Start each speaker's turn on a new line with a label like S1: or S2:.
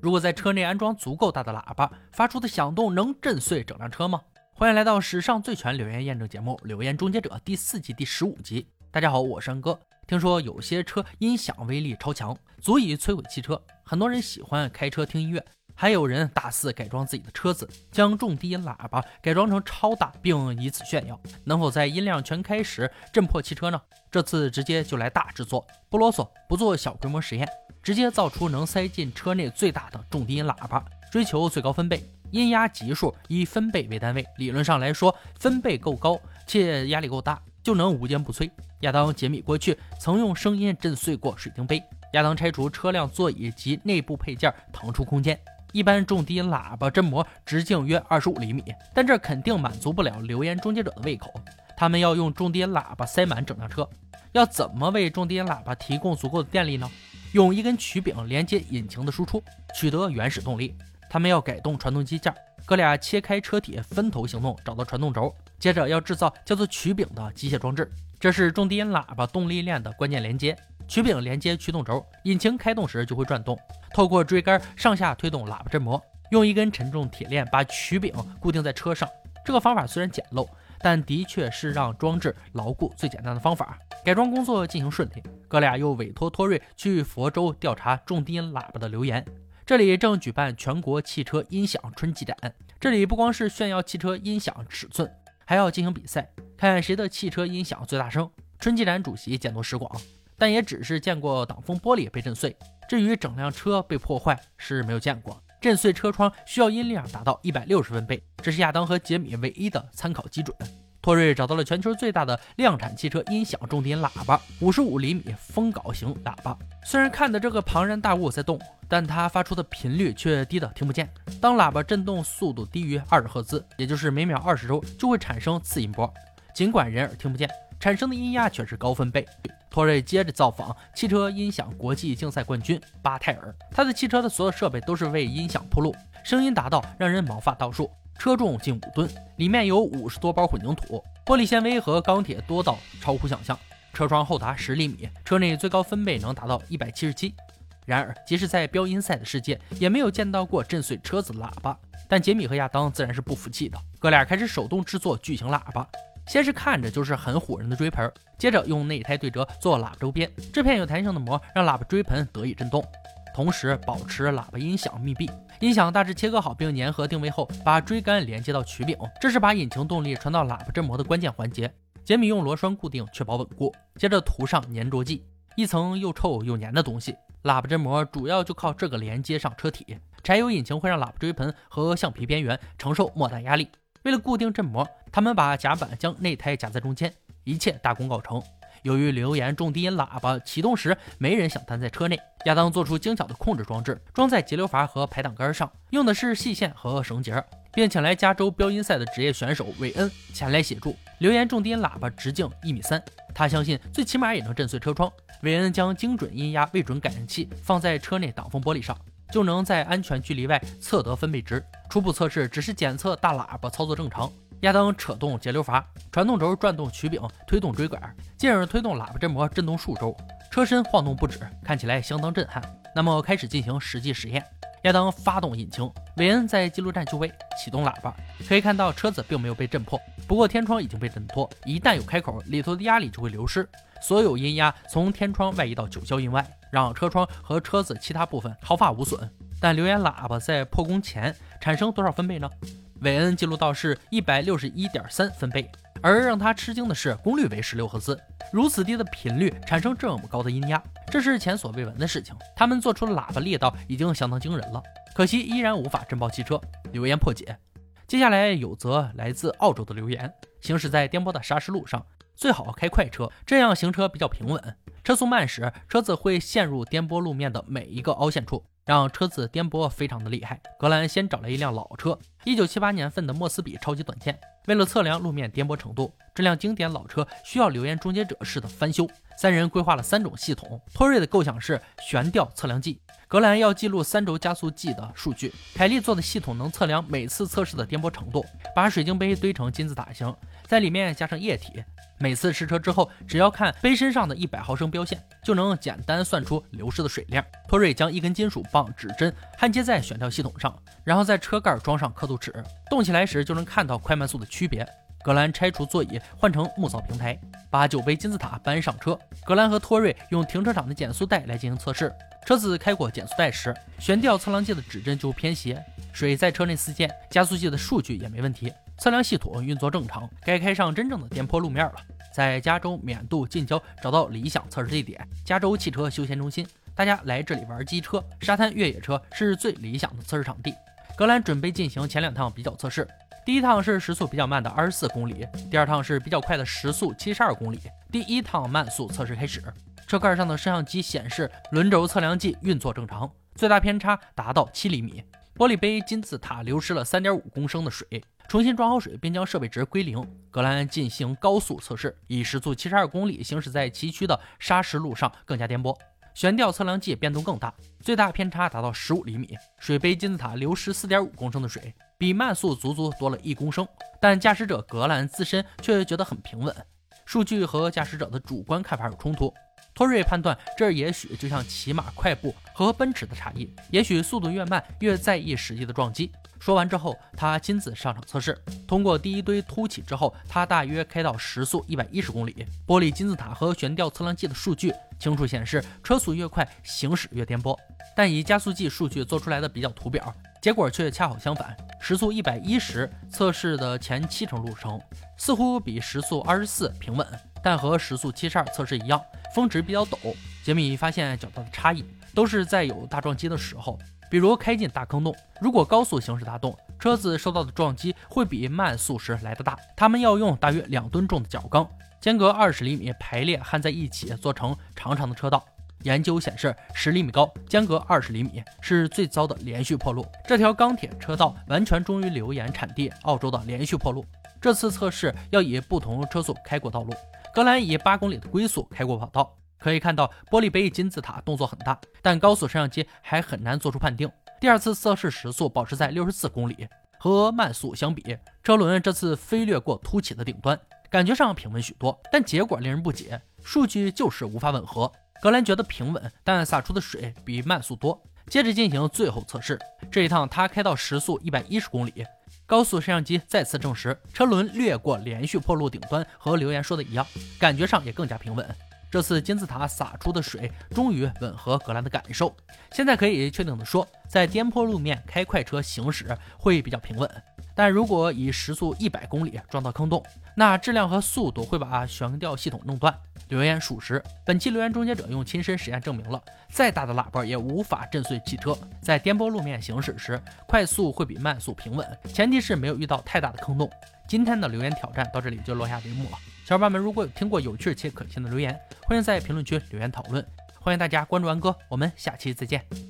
S1: 如果在车内安装足够大的喇叭，发出的响动能震碎整辆车吗？欢迎来到史上最全留言验证节目《留言终结者》第四季第十五集。大家好，我是安哥。听说有些车音响威力超强，足以摧毁汽车，很多人喜欢开车听音乐。还有人大肆改装自己的车子，将重低音喇叭改装成超大，并以此炫耀。能否在音量全开时震破汽车呢？这次直接就来大制作，不啰嗦，不做小规模实验，直接造出能塞进车内最大的重低音喇叭，追求最高分贝，音压级数以分贝为单位。理论上来说，分贝够高且压力够大，就能无坚不摧。亚当·杰米过去曾用声音震碎过水晶杯。亚当拆除车辆座椅及内部配件，腾出空间。一般重低音喇叭振膜直径约二十五厘米，但这肯定满足不了留言终结者的胃口。他们要用重低音喇叭塞满整辆车，要怎么为重低音喇叭提供足够的电力呢？用一根曲柄连接引擎的输出，取得原始动力。他们要改动传动机件，哥俩切开车体分头行动，找到传动轴，接着要制造叫做曲柄的机械装置，这是重低音喇叭动力链的关键连接。曲柄连接驱动轴，引擎开动时就会转动。透过锥杆上下推动喇叭振膜，用一根沉重铁链把曲柄固定在车上。这个方法虽然简陋，但的确是让装置牢固最简单的方法。改装工作进行顺利，哥俩又委托托瑞去佛州调查重低音喇叭的留言。这里正举办全国汽车音响春季展，这里不光是炫耀汽车音响尺寸，还要进行比赛，看谁的汽车音响最大声。春季展主席见多识广。但也只是见过挡风玻璃被震碎，至于整辆车被破坏是没有见过。震碎车窗需要音量达到一百六十分贝，这是亚当和杰米唯一的参考基准。托瑞找到了全球最大的量产汽车音响重低音喇叭——五十五厘米风镐型喇叭。虽然看的这个庞然大物在动，但它发出的频率却低的听不见。当喇叭震动速度低于二十赫兹，也就是每秒二十周，就会产生次音波。尽管人耳听不见，产生的音压却是高分贝。托瑞接着造访汽车音响国际竞赛冠军巴泰尔，他的汽车的所有设备都是为音响铺路，声音达到让人毛发倒竖。车重近五吨，里面有五十多包混凝土，玻璃纤维和钢铁多到超乎想象。车窗厚达十厘米，车内最高分贝能达到一百七十七。然而，即使在标音赛的世界，也没有见到过震碎车子的喇叭。但杰米和亚当自然是不服气的，哥俩开始手动制作巨型喇叭。先是看着就是很唬人的锥盆，接着用内胎对折做喇叭周边，这片有弹性的膜让喇叭锥盆得以震动，同时保持喇叭音响密闭。音响大致切割好并粘合定位后，把锥杆连接到曲柄，这是把引擎动力传到喇叭振膜的关键环节。杰米用螺栓固定，确保稳固，接着涂上粘着剂，一层又臭又粘的东西。喇叭振膜主要就靠这个连接上车体。柴油引擎会让喇叭锥盆和橡皮边缘承受莫大压力。为了固定振膜，他们把夹板将内胎夹在中间，一切大功告成。由于留言重低音喇叭启动时没人想待在车内，亚当做出精巧的控制装置，装在节流阀和排挡杆上，用的是细线和绳结，并请来加州标音赛的职业选手韦恩前来协助。留言重低音喇叭直径一米三，他相信最起码也能震碎车窗。韦恩将精准音压位准感应器放在车内挡风玻璃上。就能在安全距离外测得分贝值。初步测试只是检测大喇叭操作正常。亚当扯动节流阀，传动轴转动曲柄，推动锥管，进而推动喇叭振膜振动数周，车身晃动不止，看起来相当震撼。那么开始进行实际实验。亚当发动引擎，韦恩在记录站就位，启动喇叭。可以看到车子并没有被震破，不过天窗已经被震脱。一旦有开口，里头的压力就会流失，所有音压从天窗外移到九霄云外，让车窗和车子其他部分毫发无损。但留言喇叭在破功前产生多少分贝呢？韦恩记录到是一百六十一点三分贝，而让他吃惊的是功率为十六赫兹。如此低的频率产生这么高的音压，这是前所未闻的事情。他们做出的喇叭力道已经相当惊人了，可惜依然无法震爆汽车。留言破解。接下来有则来自澳洲的留言：行驶在颠簸的沙石路上，最好开快车，这样行车比较平稳。车速慢时，车子会陷入颠簸路面的每一个凹陷处。让车子颠簸非常的厉害。格兰先找了一辆老车，一九七八年份的莫斯比超级短剑。为了测量路面颠簸程度，这辆经典老车需要留言终结者式的翻修。三人规划了三种系统。托瑞的构想是悬吊测量计，格兰要记录三轴加速计的数据。凯利做的系统能测量每次测试的颠簸程度，把水晶杯堆成金字塔形，在里面加上液体。每次试车之后，只要看杯身上的一百毫升标线，就能简单算出流失的水量。托瑞将一根金属棒指针焊接在悬吊系统上，然后在车盖装上刻度尺，动起来时就能看到快慢速的区别。格兰拆除座椅，换成木造平台，把酒杯金字塔搬上车。格兰和托瑞用停车场的减速带来进行测试。车子开过减速带时，悬吊测量计的指针就偏斜，水在车内四溅，加速计的数据也没问题。测量系统运作正常，该开上真正的颠簸路面了。在加州缅度近郊找到理想测试地点——加州汽车休闲中心。大家来这里玩机车、沙滩越野车是最理想的测试场地。格兰准备进行前两趟比较测试，第一趟是时速比较慢的二十四公里，第二趟是比较快的时速七十二公里。第一趟慢速测试开始，车盖上的摄像机显示轮轴测量计运作正常，最大偏差达到七厘米。玻璃杯金字塔流失了三点五公升的水。重新装好水，并将设备值归零。格兰进行高速测试，以时速七十二公里行驶在崎岖的砂石路上更加颠簸。悬吊测量计变动更大，最大偏差达到十五厘米。水杯金字塔流失四点五公升的水，比慢速足足多了一公升。但驾驶者格兰自身却觉得很平稳。数据和驾驶者的主观看法有冲突。托瑞判断，这也许就像骑马快步和奔驰的差异，也许速度越慢越在意实际的撞击。说完之后，他亲自上场测试，通过第一堆凸起之后，他大约开到时速一百一十公里。玻璃金字塔和悬吊测量计的数据清楚显示，车速越快，行驶越颠簸。但以加速计数据做出来的比较图表，结果却恰好相反。时速一百一十测试的前七成路程，似乎比时速二十四平稳，但和时速七十二测试一样。峰值比较陡，杰米发现较大的差异都是在有大撞击的时候，比如开进大坑洞。如果高速行驶大洞，车子受到的撞击会比慢速时来得大。他们要用大约两吨重的角钢，间隔二十厘米排列焊在一起，做成长长的车道。研究显示，十厘米高、间隔二十厘米是最糟的连续破路。这条钢铁车道完全忠于流言产地澳洲的连续破路。这次测试要以不同车速开过道路。格兰以八公里的龟速开过跑道，可以看到玻璃杯金字塔动作很大，但高速摄像机还很难做出判定。第二次测试时速保持在六十四公里，和慢速相比，车轮这次飞掠过凸起的顶端，感觉上平稳许多。但结果令人不解，数据就是无法吻合。格兰觉得平稳，但洒出的水比慢速多。接着进行最后测试，这一趟他开到时速一百一十公里。高速摄像机再次证实，车轮掠过连续破路顶端和留言说的一样，感觉上也更加平稳。这次金字塔洒出的水终于吻合格兰的感受，现在可以确定的说，在颠簸路面开快车行驶会比较平稳。但如果以时速一百公里撞到坑洞，那质量和速度会把悬吊系统弄断。留言属实，本期留言终结者用亲身实验证明了，再大的喇叭也无法震碎汽车。在颠簸路面行驶时，快速会比慢速平稳，前提是没有遇到太大的坑洞。今天的留言挑战到这里就落下帷幕了。小伙伴们，如果有听过有趣且可信的留言，欢迎在评论区留言讨论。欢迎大家关注安哥，我们下期再见。